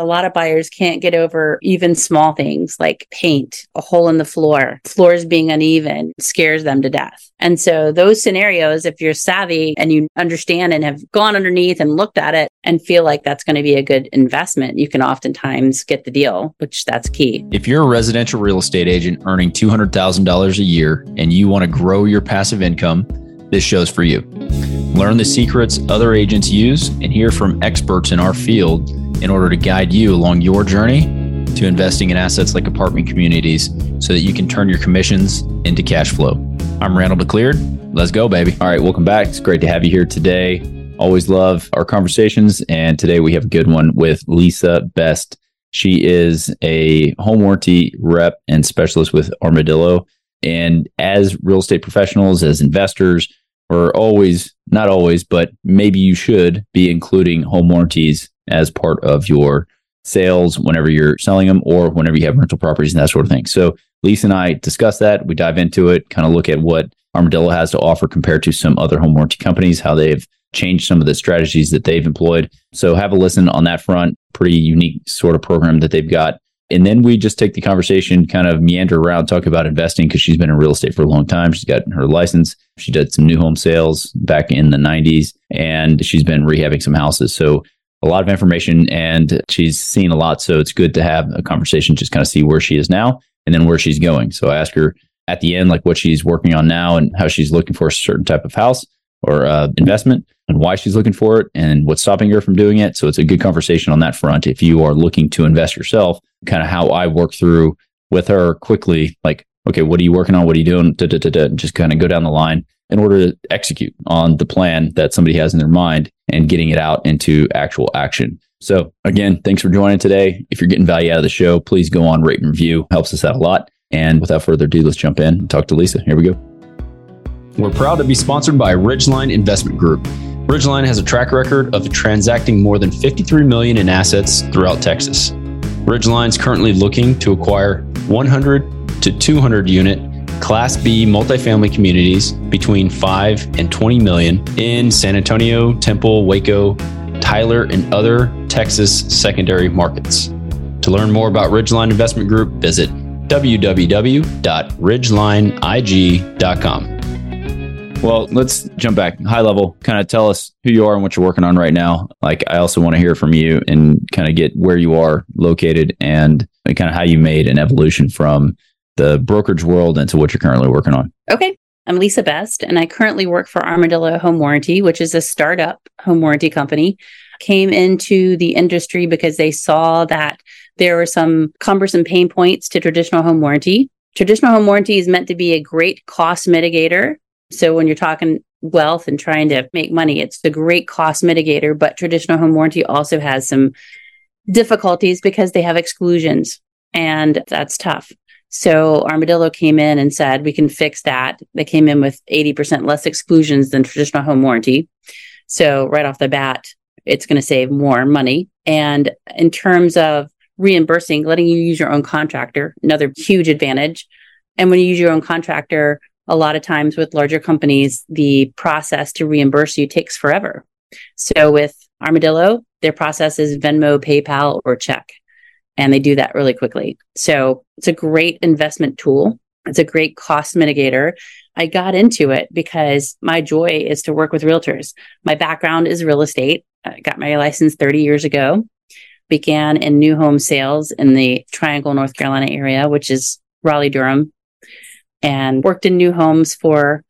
A lot of buyers can't get over even small things like paint, a hole in the floor, floors being uneven scares them to death. And so those scenarios, if you're savvy and you understand and have gone underneath and looked at it and feel like that's going to be a good investment, you can oftentimes get the deal, which that's key. If you're a residential real estate agent earning $200,000 a year and you want to grow your passive income, this show's for you. Learn the secrets other agents use and hear from experts in our field in order to guide you along your journey to investing in assets like apartment communities so that you can turn your commissions into cash flow. I'm Randal McLeod. Let's go, baby. All right, welcome back. It's great to have you here today. Always love our conversations. And today we have a good one with Lisa Best. She is a home warranty rep and specialist with Armadillo. And as real estate professionals, as investors, we're always, not always, but maybe you should be including home warranties as part of your sales whenever you're selling them or whenever you have rental properties and that sort of thing. So Lisa and I discuss that. We dive into it, kind of look at what Armadillo has to offer compared to some other home warranty companies, how they've changed some of the strategies that they've employed. So have a listen on that front. Pretty unique sort of program that they've got. And then we just take the conversation, kind of meander around, talk about investing because she's been in real estate for a long time. She's got her license. She did some new home sales back in the 90s and she's been rehabbing some houses. So a lot of information and she's seen a lot. So it's good to have a conversation, just kind of see where she is now and then where she's going. So I ask her at the end, like what she's working on now and how she's looking for a certain type of house or uh, investment and why she's looking for it and what's stopping her from doing it. So it's a good conversation on that front. If you are looking to invest yourself, kind of how I work through with her quickly, like, okay, what are you working on? What are you doing? Da, da, da, just kind of go down the line in order to execute on the plan that somebody has in their mind and getting it out into actual action. So again, thanks for joining today. If you're getting value out of the show, please go on rate and review. Helps us out a lot. And without further ado, let's jump in and talk to Lisa. Here we go. We're proud to be sponsored by Ridgeline Investment Group. Ridgeline has a track record of transacting more than 53 million in assets throughout Texas. Ridgeline is currently looking to acquire 100 to 200 unit Class B multifamily communities between 5 and 20 million in San Antonio, Temple, Waco, Tyler, and other Texas secondary markets. To learn more about Ridgeline Investment Group, visit www.ridgelineig.com. Well, let's jump back high level. Kind of tell us who you are and what you're working on right now. Like, I also want to hear from you and kind of get where you are located and kind of how you made an evolution from the brokerage world into what you're currently working on. Okay. I'm Lisa Best, and I currently work for Armadillo Home Warranty, which is a startup home warranty company. Came into the industry because they saw that there were some cumbersome pain points to traditional home warranty. Traditional home warranty is meant to be a great cost mitigator. So when you're talking wealth and trying to make money, it's the great cost mitigator. But traditional home warranty also has some difficulties because they have exclusions, and that's tough. So Armadillo came in and said, we can fix that. They came in with 80% less exclusions than traditional home warranty. So right off the bat, it's going to save more money. And in terms of reimbursing, letting you use your own contractor, another huge advantage. And when you use your own contractor, a lot of times with larger companies, the process to reimburse you takes forever. So with Armadillo, their process is Venmo, PayPal, or check and they do that really quickly. So it's a great investment tool. It's a great cost mitigator. I got into it because my joy is to work with realtors. My background is real estate. I got my license 30 years ago, began in new home sales in the Triangle, North Carolina area, which is Raleigh, Durham, and worked in new homes for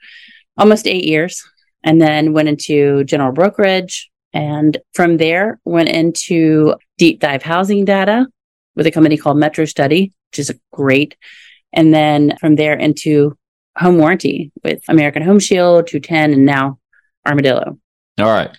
almost eight years and then went into general brokerage. And from there, went into deep dive housing data with a company called Metrostudy, which is great. And then from there into home warranty with American Home Shield, 210, and now Armadillo. All right.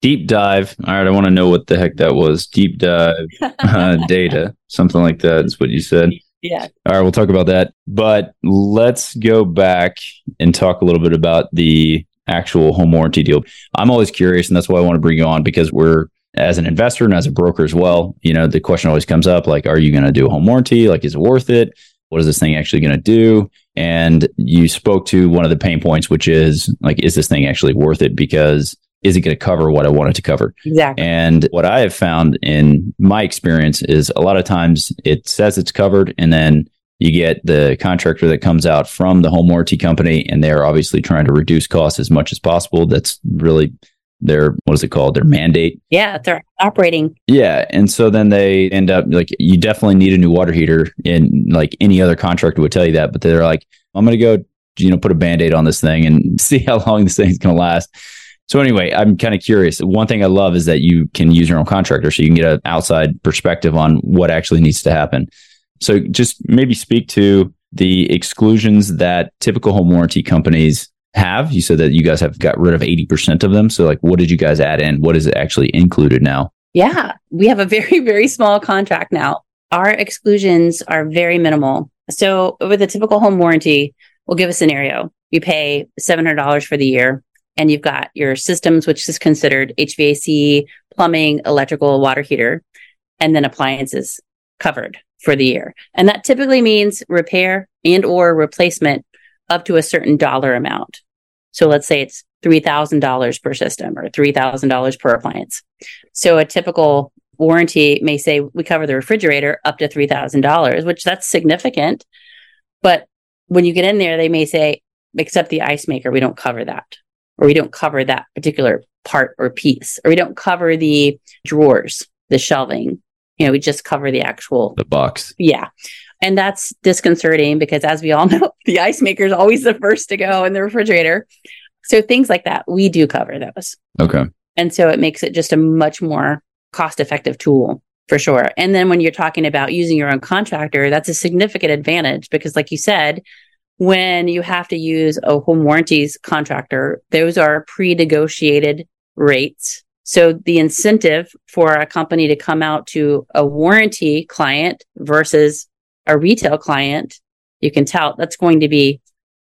Deep dive. All right. I want to know what the heck that was. Deep dive uh, data, something like that is what you said. Yeah. All right. We'll talk about that. But let's go back and talk a little bit about the actual home warranty deal. I'm always curious, and that's why I want to bring you on because we're as an investor and as a broker as well, you know, the question always comes up like, are you going to do a home warranty? Like, is it worth it? What is this thing actually going to do? And you spoke to one of the pain points, which is like, is this thing actually worth it? Because is it going to cover what I want it to cover? Exactly. And what I have found in my experience is a lot of times it says it's covered and then you get the contractor that comes out from the home warranty company and they're obviously trying to reduce costs as much as possible. That's really their what is it called their mandate yeah they're operating yeah and so then they end up like you definitely need a new water heater and like any other contractor would tell you that but they're like i'm gonna go you know put a band-aid on this thing and see how long this thing's gonna last so anyway i'm kind of curious one thing i love is that you can use your own contractor so you can get an outside perspective on what actually needs to happen so just maybe speak to the exclusions that typical home warranty companies have? You said that you guys have got rid of 80% of them. So, like, what did you guys add in? What is it actually included now? Yeah, we have a very, very small contract now. Our exclusions are very minimal. So, with a typical home warranty, we'll give a scenario. You pay $700 for the year, and you've got your systems, which is considered HVAC, plumbing, electrical, water heater, and then appliances covered for the year. And that typically means repair and or replacement up to a certain dollar amount. So let's say it's $3,000 per system or $3,000 per appliance. So a typical warranty may say we cover the refrigerator up to $3,000, which that's significant. But when you get in there, they may say, except the ice maker, we don't cover that, or we don't cover that particular part or piece, or we don't cover the drawers, the shelving. You know, we just cover the actual the box. Yeah. And that's disconcerting because, as we all know, the ice maker is always the first to go in the refrigerator. So things like that, we do cover those. Okay. And so it makes it just a much more cost effective tool for sure. And then when you're talking about using your own contractor, that's a significant advantage because, like you said, when you have to use a home warranties contractor, those are pre negotiated rates. So the incentive for a company to come out to a warranty client versus a retail client, you can tell that's going to be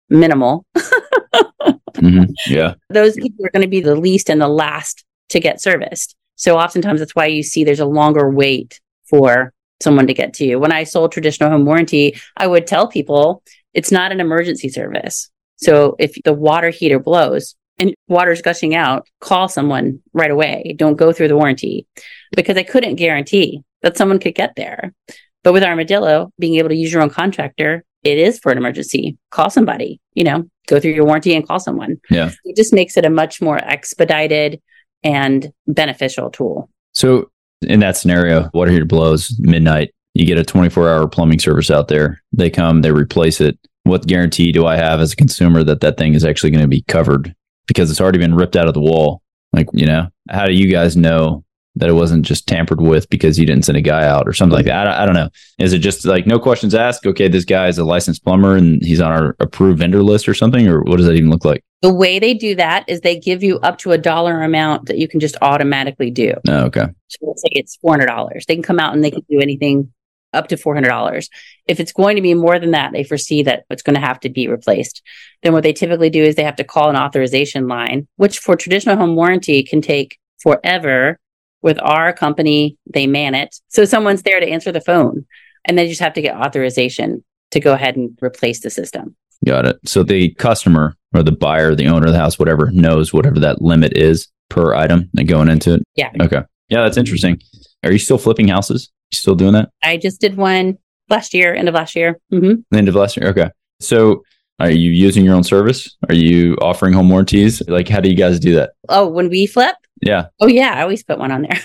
minimal. mm-hmm. Yeah. Those people are going to be the least and the last to get serviced. So oftentimes that's why you see there's a longer wait for someone to get to you. When I sold traditional home warranty, I would tell people it's not an emergency service. So if the water heater blows and water's gushing out, call someone right away. Don't go through the warranty because I couldn't guarantee that someone could get there. But with Armadillo, being able to use your own contractor, it is for an emergency. Call somebody, you know, go through your warranty and call someone. Yeah. It just makes it a much more expedited and beneficial tool. So in that scenario, water heater blows midnight, you get a 24 hour plumbing service out there. They come, they replace it. What guarantee do I have as a consumer that that thing is actually going to be covered because it's already been ripped out of the wall? Like, you know, how do you guys know that it wasn't just tampered with because you didn't send a guy out or something like that. I don't, I don't, know. Is it just like no questions asked? Okay, this guy is a licensed plumber and he's on our approved vendor list or something, or what does that even look like? The way they do that is they give you up to a dollar amount that you can just automatically do. Oh, okay. So let's say it's four hundred dollars. They can come out and they can do anything up to four hundred dollars. If it's going to be more than that, they foresee that it's going to have to be replaced. Then what they typically do is they have to call an authorization line, which for traditional home warranty can take forever with our company, they man it. So someone's there to answer the phone and they just have to get authorization to go ahead and replace the system. Got it. So the customer or the buyer, the owner of the house, whatever, knows whatever that limit is per item and going into it. Yeah. Okay. Yeah, that's interesting. Are you still flipping houses? You still doing that? I just did one last year, end of last year. Mm-hmm. End of last year. Okay. So are you using your own service? Are you offering home warranties? Like, how do you guys do that? Oh, when we flip? Yeah. Oh yeah, I always put one on there.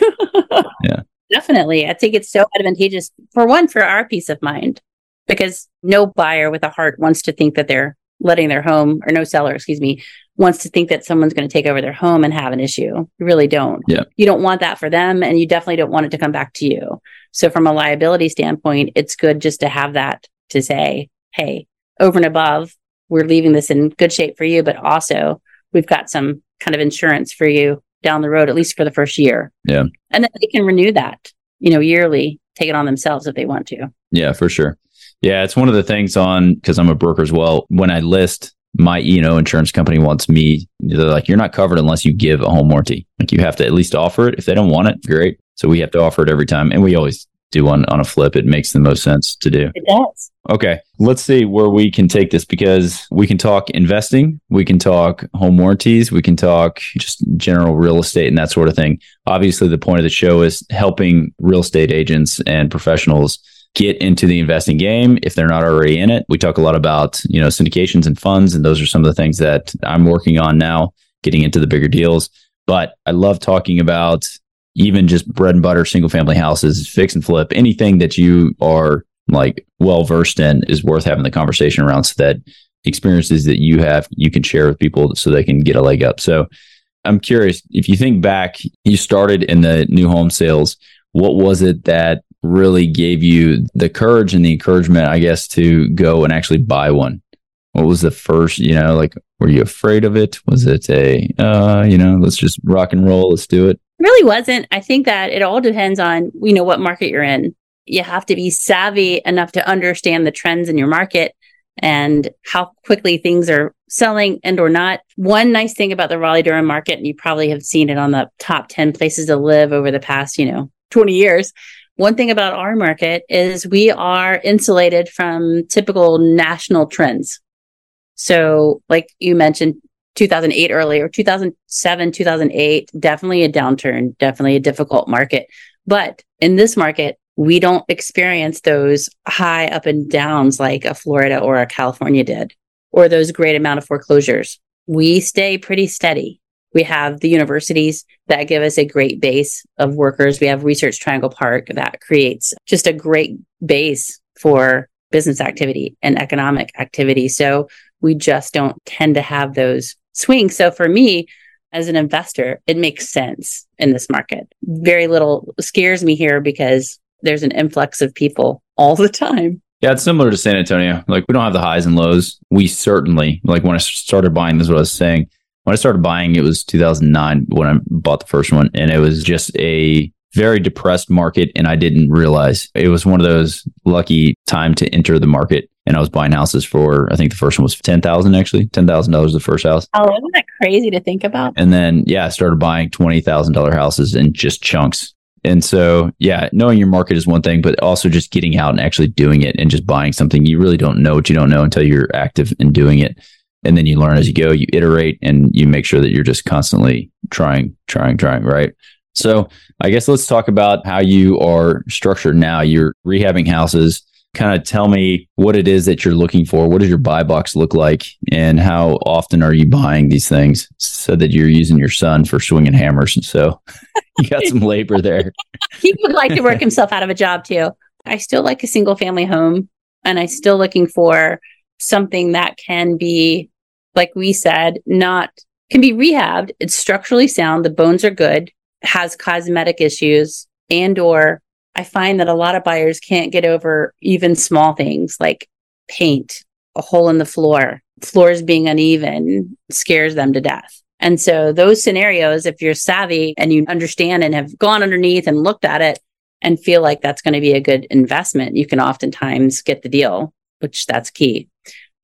yeah. Definitely. I think it's so advantageous for one for our peace of mind because no buyer with a heart wants to think that they're letting their home or no seller, excuse me, wants to think that someone's going to take over their home and have an issue. You really don't. Yeah. You don't want that for them and you definitely don't want it to come back to you. So from a liability standpoint, it's good just to have that to say, hey, over and above, we're leaving this in good shape for you, but also we've got some kind of insurance for you down the road, at least for the first year. Yeah. And then they can renew that, you know, yearly, take it on themselves if they want to. Yeah, for sure. Yeah, it's one of the things on because I'm a broker as well. When I list my you know insurance company wants me, they're like, you're not covered unless you give a home warranty. Like you have to at least offer it. If they don't want it, great. So we have to offer it every time, and we always do one on a flip. It makes the most sense to do. It does. Okay. Let's see where we can take this because we can talk investing, we can talk home warranties, we can talk just general real estate and that sort of thing. Obviously, the point of the show is helping real estate agents and professionals get into the investing game if they're not already in it. We talk a lot about, you know, syndications and funds and those are some of the things that I'm working on now, getting into the bigger deals. But I love talking about even just bread and butter single family houses, fix and flip, anything that you are like well versed in is worth having the conversation around so that experiences that you have you can share with people so they can get a leg up. So I'm curious if you think back, you started in the new home sales. What was it that really gave you the courage and the encouragement, I guess, to go and actually buy one? What was the first, you know, like, were you afraid of it? Was it a, uh, you know, let's just rock and roll, let's do it? really wasn't. I think that it all depends on, you know, what market you're in you have to be savvy enough to understand the trends in your market and how quickly things are selling and or not. One nice thing about the Raleigh Durham market, and you probably have seen it on the top 10 places to live over the past, you know, 20 years. One thing about our market is we are insulated from typical national trends. So, like you mentioned, 2008 earlier, 2007, 2008, definitely a downturn, definitely a difficult market. But in this market, we don't experience those high up and downs like a Florida or a California did, or those great amount of foreclosures. We stay pretty steady. We have the universities that give us a great base of workers. We have Research Triangle Park that creates just a great base for business activity and economic activity. So we just don't tend to have those swings. So for me, as an investor, it makes sense in this market. Very little scares me here because there's an influx of people all the time. Yeah, it's similar to San Antonio. Like we don't have the highs and lows. We certainly like when I started buying. This is what I was saying. When I started buying, it was 2009 when I bought the first one, and it was just a very depressed market, and I didn't realize it was one of those lucky time to enter the market. And I was buying houses for I think the first one was ten thousand actually ten thousand dollars the first house. Oh, isn't that crazy to think about? And then yeah, I started buying twenty thousand dollar houses in just chunks and so, yeah, knowing your market is one thing, but also just getting out and actually doing it and just buying something you really don't know what you don't know until you're active in doing it. And then you learn as you go, you iterate and you make sure that you're just constantly trying, trying, trying, right? So I guess let's talk about how you are structured now. You're rehabbing houses kind of tell me what it is that you're looking for. What does your buy box look like? And how often are you buying these things so that you're using your son for swinging hammers? And so you got some labor there. he would like to work himself out of a job too. I still like a single family home and I'm still looking for something that can be, like we said, not can be rehabbed. It's structurally sound. The bones are good, has cosmetic issues and or I find that a lot of buyers can't get over even small things like paint, a hole in the floor, floors being uneven scares them to death. And so those scenarios, if you're savvy and you understand and have gone underneath and looked at it and feel like that's going to be a good investment, you can oftentimes get the deal, which that's key.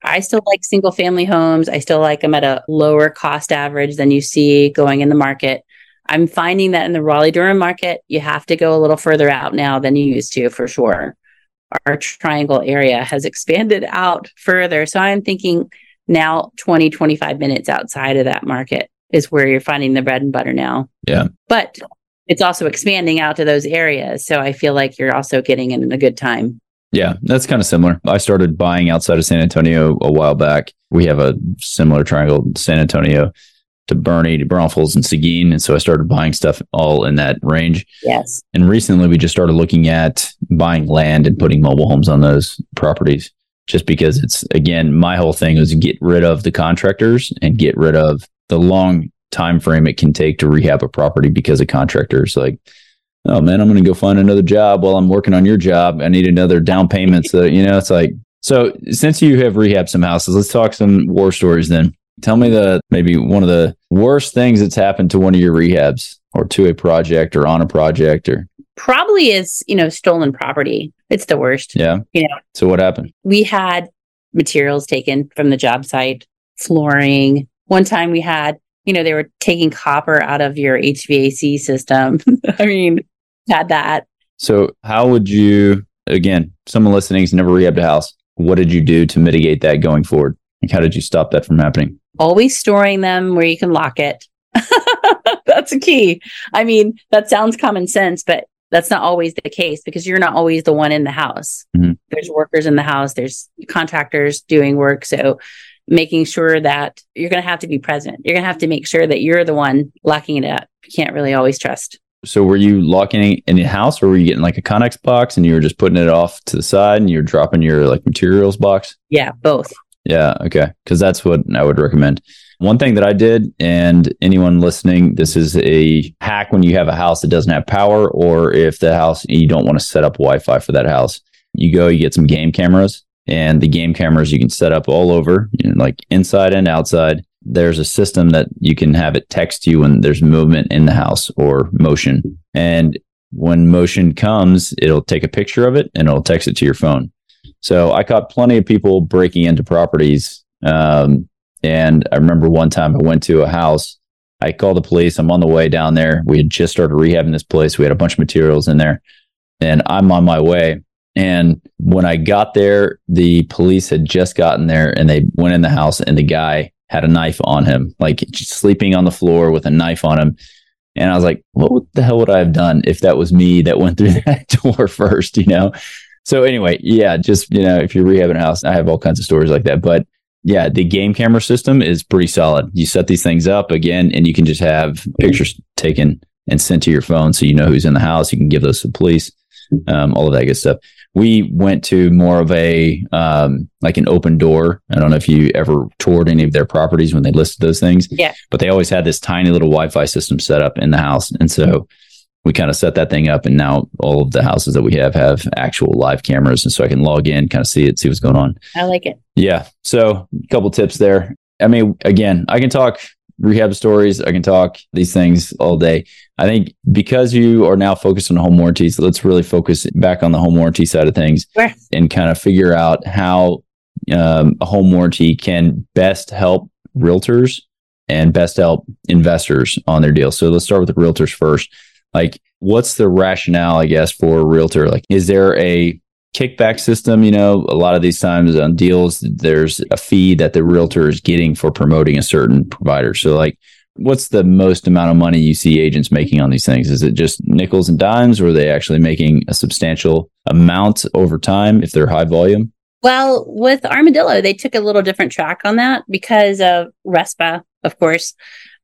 I still like single family homes. I still like them at a lower cost average than you see going in the market. I'm finding that in the Raleigh Durham market, you have to go a little further out now than you used to for sure. Our triangle area has expanded out further. So I'm thinking now 20, 25 minutes outside of that market is where you're finding the bread and butter now. Yeah. But it's also expanding out to those areas. So I feel like you're also getting in a good time. Yeah, that's kind of similar. I started buying outside of San Antonio a while back. We have a similar triangle, San Antonio to Boerne to Braunfels and Seguin. And so I started buying stuff all in that range. Yes. And recently we just started looking at buying land and putting mobile homes on those properties just because it's, again, my whole thing is get rid of the contractors and get rid of the long time frame it can take to rehab a property because of contractors. Like, oh man, I'm going to go find another job while I'm working on your job. I need another down payment. So, you know, it's like, so since you have rehabbed some houses, let's talk some war stories then. Tell me the maybe one of the worst things that's happened to one of your rehabs or to a project or on a project or probably is, you know, stolen property. It's the worst. Yeah. You know. So what happened? We had materials taken from the job site, flooring. One time we had, you know, they were taking copper out of your HVAC system. I mean, had that. So how would you again, someone listening has never rehabbed a house. what did you do to mitigate that going forward? Like, how did you stop that from happening? Always storing them where you can lock it. that's a key. I mean, that sounds common sense, but that's not always the case because you're not always the one in the house. Mm-hmm. There's workers in the house, there's contractors doing work. So making sure that you're going to have to be present. You're going to have to make sure that you're the one locking it up. You can't really always trust. So were you locking it in the house or were you getting like a Conex box and you were just putting it off to the side and you're dropping your like materials box? Yeah, both. Yeah, okay. Cuz that's what I would recommend. One thing that I did, and anyone listening, this is a hack when you have a house that doesn't have power, or if the house you don't want to set up Wi Fi for that house, you go, you get some game cameras, and the game cameras you can set up all over, you know, like inside and outside. There's a system that you can have it text you when there's movement in the house or motion. And when motion comes, it'll take a picture of it and it'll text it to your phone. So I caught plenty of people breaking into properties um, and I remember one time I went to a house. I called the police. I'm on the way down there. We had just started rehabbing this place. We had a bunch of materials in there, and I'm on my way. And when I got there, the police had just gotten there and they went in the house, and the guy had a knife on him, like sleeping on the floor with a knife on him. And I was like, what the hell would I have done if that was me that went through that door first, you know? So anyway, yeah, just, you know, if you're rehabbing a house, I have all kinds of stories like that. But yeah, the game camera system is pretty solid. You set these things up again, and you can just have pictures taken and sent to your phone so you know who's in the house. You can give those to the police, um, all of that good stuff. We went to more of a um, like an Opendoor. I don't know if you ever toured any of their properties when they listed those things. Yeah. But they always had this tiny little Wi Fi system set up in the house. And so we kind of set that thing up and now all of the houses that we have have actual live cameras and so i can log in kind of see it see what's going on. I like it. Yeah so a couple tips there. I mean again i can talk rehab stories i can talk these things all day. I think because you are now focused on home warranties let's really focus back on the home warranty side of things sure. and kind of figure out how um, a home warranty can best help realtors and best help investors on their deals. so let's start with the realtors first like, what's the rationale, I guess, for a realtor? Like, is there a kickback system? You know, a lot of these times on deals, there's a fee that the realtor is getting for promoting a certain provider. So, like, what's the most amount of money you see agents making on these things? Is it just nickels and dimes, or are they actually making a substantial amount over time if they're high volume? Well, with Armadillo, they took a little different track on that because of RESPA, of course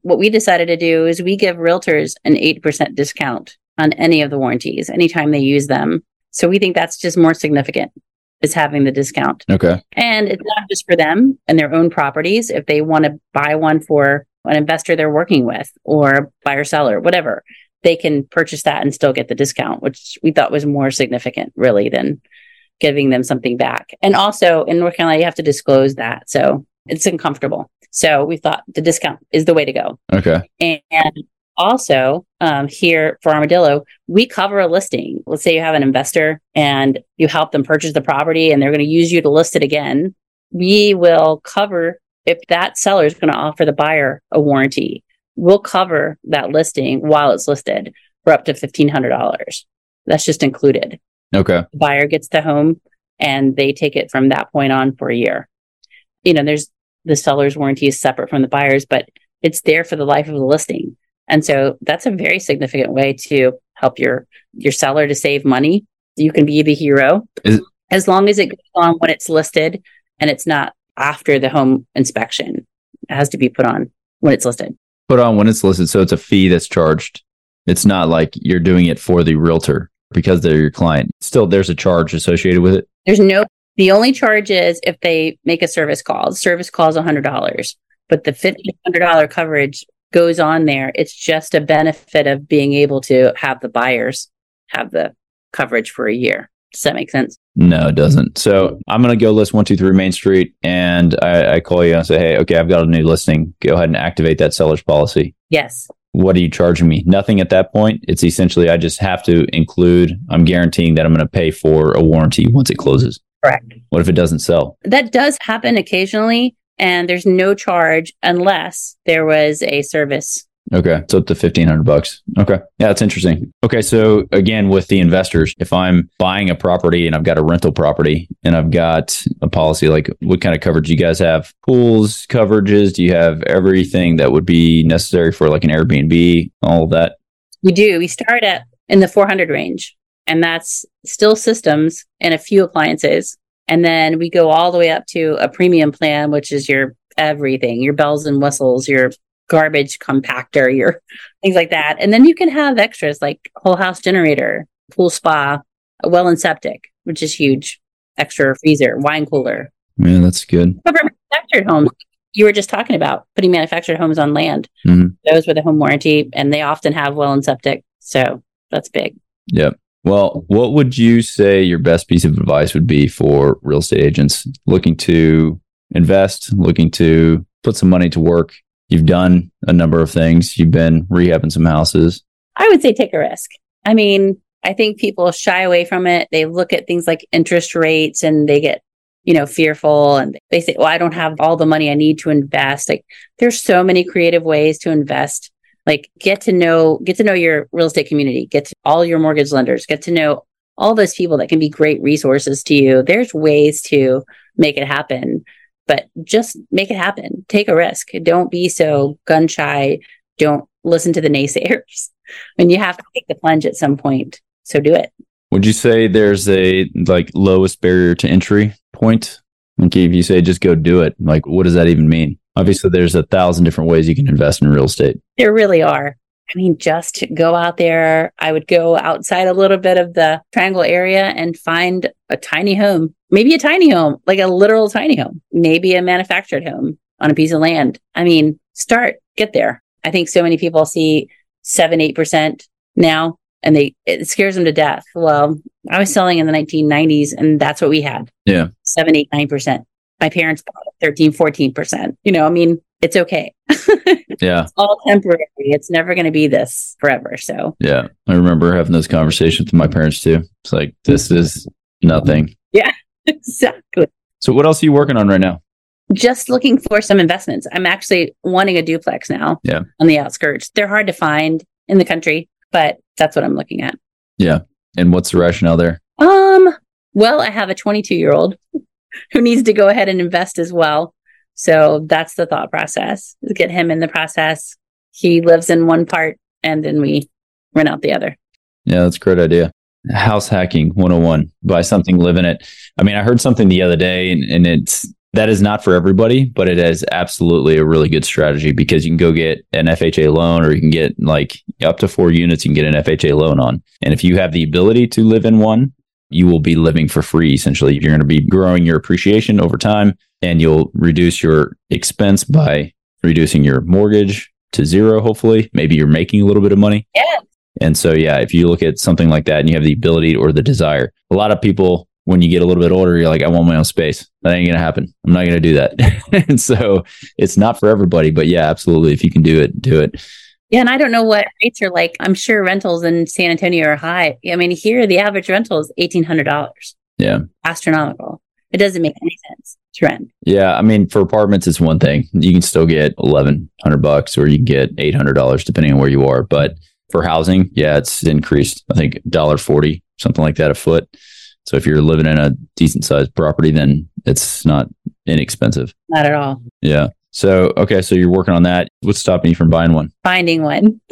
what we decided to do is we give realtors an 8% discount on any of the warranties anytime they use them. So we think that's just more significant is having the discount. Okay. And it's not just for them and their own properties. If they want to buy one for an investor they're working with or buyer seller, whatever, they can purchase that and still get the discount, which we thought was more significant really than giving them something back. And also in North Carolina, you have to disclose that. So it's uncomfortable. So we thought the discount is the way to go. Okay. And also um, here for Armadillo, we cover a listing. Let's say you have an investor and you help them purchase the property and they're going to use you to list it again. We will cover if that seller is going to offer the buyer a warranty. We'll cover that listing while it's listed for up to $1,500. That's just included. Okay. The buyer gets the home and they take it from that point on for a year. You know, there's the seller's warranty is separate from the buyer's, but it's there for the life of the listing. And so that's a very significant way to help your your seller to save money. You can be the hero is, as long as it goes on when it's listed and it's not after the home inspection. It has to be put on when it's listed. Put on when it's listed. So it's a fee that's charged. It's not like you're doing it for the realtor because they're your client. Still, there's a charge associated with it. There's no the only charge is if they make a service call. The service call is $100, but the $1,500 coverage goes on there. It's just a benefit of being able to have the buyers have the coverage for a year. Does that make sense? No, it doesn't. So I'm going to go list 123 Main Street and I, I call you and say, hey, okay, I've got a new listing. Go ahead and activate that seller's policy. Yes what are you charging me? Nothing at that point. It's essentially I just have to include, I'm guaranteeing that I'm going to pay for a warranty once it closes. Correct. What if it doesn't sell? That does happen occasionally, and there's no charge unless there was a service Okay. It's up to 1500 bucks. Okay. Yeah, that's interesting. Okay. So again, with the investors, if I'm buying a property and I've got a rental property and I've got a policy, like what kind of coverage do you guys have? Pools, coverages? Do you have everything that would be necessary for like an Airbnb, all of that? We do. We start at in the 400 range and that's still systems and a few appliances. And then we go all the way up to a premium plan, which is your everything, your bells and whistles, your garbage compactor, your things like that. And then you can have extras like whole house generator, pool spa, a well and septic, which is huge, extra freezer, wine cooler. Yeah, that's good. Manufactured homes, you were just talking about putting manufactured homes on land. Mm-hmm. Those with a home warranty, and they often have well and septic. So that's big. Yep. Well, what would you say your best piece of advice would be for real estate agents looking to invest, looking to put some money to work? You've done a number of things. You've been rehabbing some houses. I would say take a risk. I mean, I think people shy away from it. They look at things like interest rates and they get, you know, fearful and they say, well, I don't have all the money I need to invest. Like there's so many creative ways to invest like get to know get to know your real estate community get to all your mortgage lenders get to know all those people that can be great resources to you. There's ways to make it happen but just make it happen. Take a risk. Don't be so gun shy. Don't listen to the naysayers. And you have to take the plunge at some point. So do it. Would you say there's a like lowest barrier to entry point? Like if you say just go do it like what does that even mean Obviously, there's a thousand different ways you can invest in real estate. There really are. I mean, just go out there. I would go outside a little bit of the triangle area and find a tiny home, maybe a tiny home, like a literal tiny home, maybe a manufactured home on a piece of land. I mean, start, get there. I think so many people see seven, 8% now and they, it scares them to death. Well, I was selling in the 1990s and that's what we had. Yeah. Seven, eight, nine percent my parents bought it 13, 14%. You know, I mean, it's okay. yeah. It's all temporary. It's never going to be this forever. So, yeah. I remember having those conversations with my parents too. It's like, this is nothing. Yeah, exactly. So, what else are you working on right now? Just looking for some investments. I'm actually wanting a duplex now. Yeah. On the outskirts. They're hard to find in the country, but that's what I'm looking at. Yeah. And what's the rationale there? Um, well, I have a 22 year old who needs to go ahead and invest as well. So that's the thought process get him in the process. He lives in one part and then we rent out the other. Yeah, that's a great idea. House hacking 101, buy something, live in it. I mean, I heard something the other day and, and it's, that is not for everybody, but it is absolutely a really good strategy because you can go get an FHA loan or you can get like up to four units, you can get an FHA loan on. And if you have the ability to live in one, you will be living for free essentially. You're going to be growing your appreciation over time and you'll reduce your expense by reducing your mortgage to zero, hopefully. Maybe you're making a little bit of money. Yeah. And so, yeah, if you look at something like that and you have the ability or the desire, a lot of people, when you get a little bit older, you're like, I want my own space. That ain't going to happen. I'm not going to do that. and so it's not for everybody, but yeah, absolutely. If you can do it, do it. Yeah, and I don't know what rates are like. I'm sure rentals in San Antonio are high. I mean, here the average rental is eighteen hundred dollars. Yeah, astronomical. It doesn't make any sense to rent. Yeah, I mean, for apartments, it's one thing. You can still get eleven hundred bucks, or you can get eight hundred dollars, depending on where you are. But for housing, yeah, it's increased. I think dollar forty, something like that, a foot. So if you're living in a decent sized property, then it's not inexpensive. Not at all. Yeah. So, okay, so you're working on that. What's stopping you from buying one? Finding one.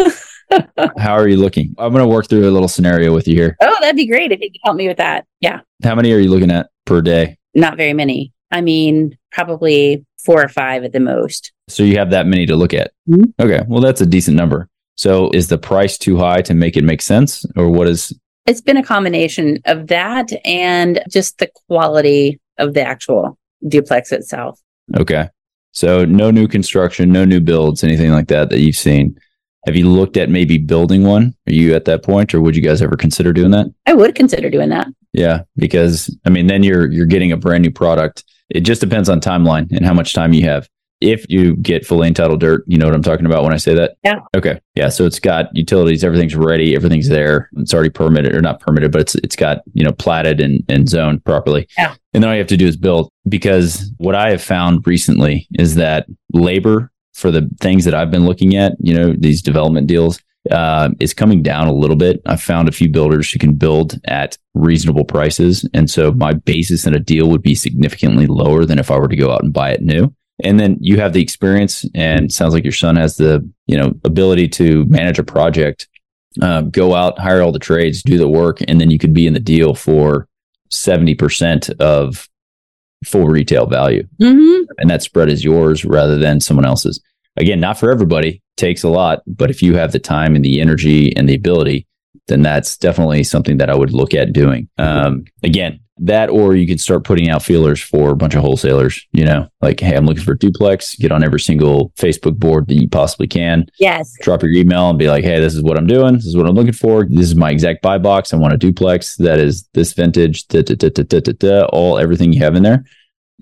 How are you looking? I'm going to work through a little scenario with you here. Oh, that'd be great if you could help me with that. Yeah. How many are you looking at per day? Not very many. I mean, probably four or five at the most. So you have that many to look at. Mm-hmm. Okay. Well, that's a decent number. So is the price too high to make it make sense or what is It's been a combination of that and just the quality of the actual duplex itself. Okay. So no new construction, no new builds, anything like that that you've seen. Have you looked at maybe building one? Are you at that point, or would you guys ever consider doing that? I would consider doing that. Yeah, because I mean, then you're you're getting a brand new product. It just depends on timeline and how much time you have if you get fully entitled dirt, you know what I'm talking about when I say that? Yeah. Okay. Yeah. So it's got utilities, everything's ready, everything's there. It's already permitted or not permitted, but it's it's got, you know, platted and, and zoned properly. Yeah. And then all you have to do is build because what I have found recently is that labor for the things that I've been looking at, you know, these development deals, uh, is coming down a little bit. I found a few builders who can build at reasonable prices. And so my basis in a deal would be significantly lower than if I were to go out and buy it new. And then you have the experience and sounds like your son has the, you know, ability to manage a project, uh, go out, hire all the trades, do the work, and then you could be in the deal for 70% of full retail value. Mm-hmm. And that spread is yours rather than someone else's. Again, not for everybody, takes a lot, but if you have the time and the energy and the ability, then that's definitely something that I would look at doing. Um, again, that or you could start putting out feelers for a bunch of wholesalers, you know, like, hey, I'm looking for a duplex, get on every single Facebook board that you possibly can. Yes. Drop your email and be like, hey, this is what I'm doing. This is what I'm looking for. This is my exact buy box. I want a duplex that is this vintage, da, da, da, da, da, da, da, all everything you have in there.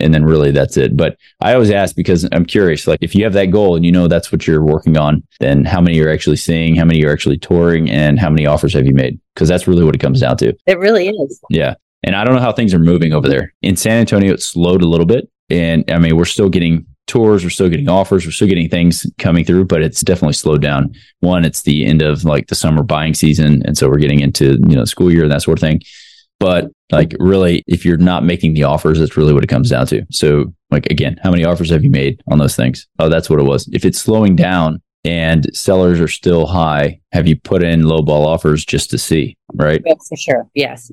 And then really that's it. But I always ask because I'm curious, like if you have that goal and you know that's what you're working on, then how many you're actually seeing, how many you're actually touring, and how many offers have you made? Because that's really what it comes down to. It really is. Yeah. And I don't know how things are moving over there. In San Antonio, it slowed a little bit. And I mean, we're still getting tours, we're still getting offers, we're still getting things coming through, but it's definitely slowed down. One, it's the end of like the summer buying season. And so we're getting into, you know, school year and that sort of thing. But like really, if you're not making the offers, that's really what it comes down to. So like again, how many offers have you made on those things? Oh, that's what it was. If it's slowing down and sellers are still high, have you put in low ball offers just to see? Right. Yes, for sure. Yes.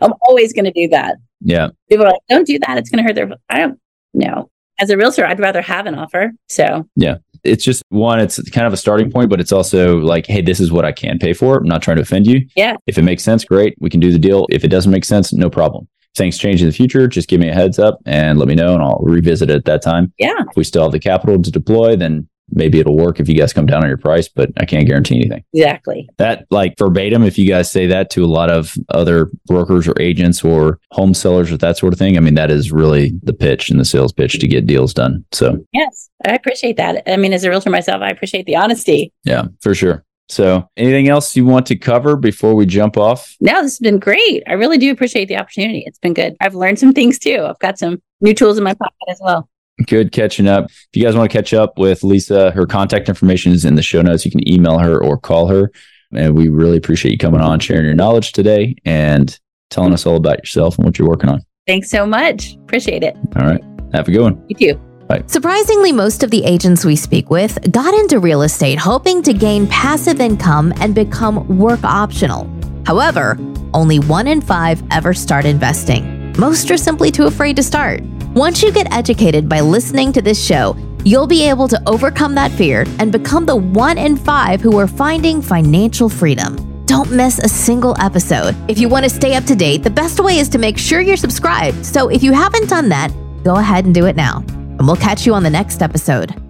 I'm always going to do that. Yeah. People are like, don't do that. It's going to hurt their. I don't know. As a realtor, I'd rather have an offer. So yeah. It's just one, it's kind of a starting point, but it's also like, hey, this is what I can pay for. I'm not trying to offend you. Yeah. If it makes sense, great. We can do the deal. If it doesn't make sense, no problem. If things change in the future, just give me a heads up and let me know and I'll revisit it at that time. yeah, If we still have the capital to deploy, then maybe it'll work if you guys come down on your price, but I can't guarantee anything. exactly. That like verbatim, if you guys say that to a lot of other brokers or agents or home sellers or that sort of thing, I mean, that is really the pitch and the sales pitch to get deals done. So Yes, I appreciate that. I mean, as a realtor myself, I appreciate the honesty. yeah, for sure. So anything else you want to cover before we jump off? No, this has been great. I really do appreciate the opportunity. It's been good. I've learned some things too. I've got some new tools in my pocket as well. Good catching up. If you guys want to catch up with Lisa, her contact information is in the show notes. You can email her or call her. And we really appreciate you coming on, sharing your knowledge today and telling us all about yourself and what you're working on. Thanks so much. Appreciate it. All right. Have a good one. You too. Bye. Surprisingly, most of the agents we speak with got into real estate hoping to gain passive income and become work optional. However, only one in five ever start investing. Most are simply too afraid to start. Once you get educated by listening to this show, you'll be able to overcome that fear and become the one in five who are finding financial freedom. Don't miss a single episode. If you want to stay up to date, the best way is to make sure you're subscribed. So if you haven't done that, go ahead and do it now. And we'll catch you on the next episode.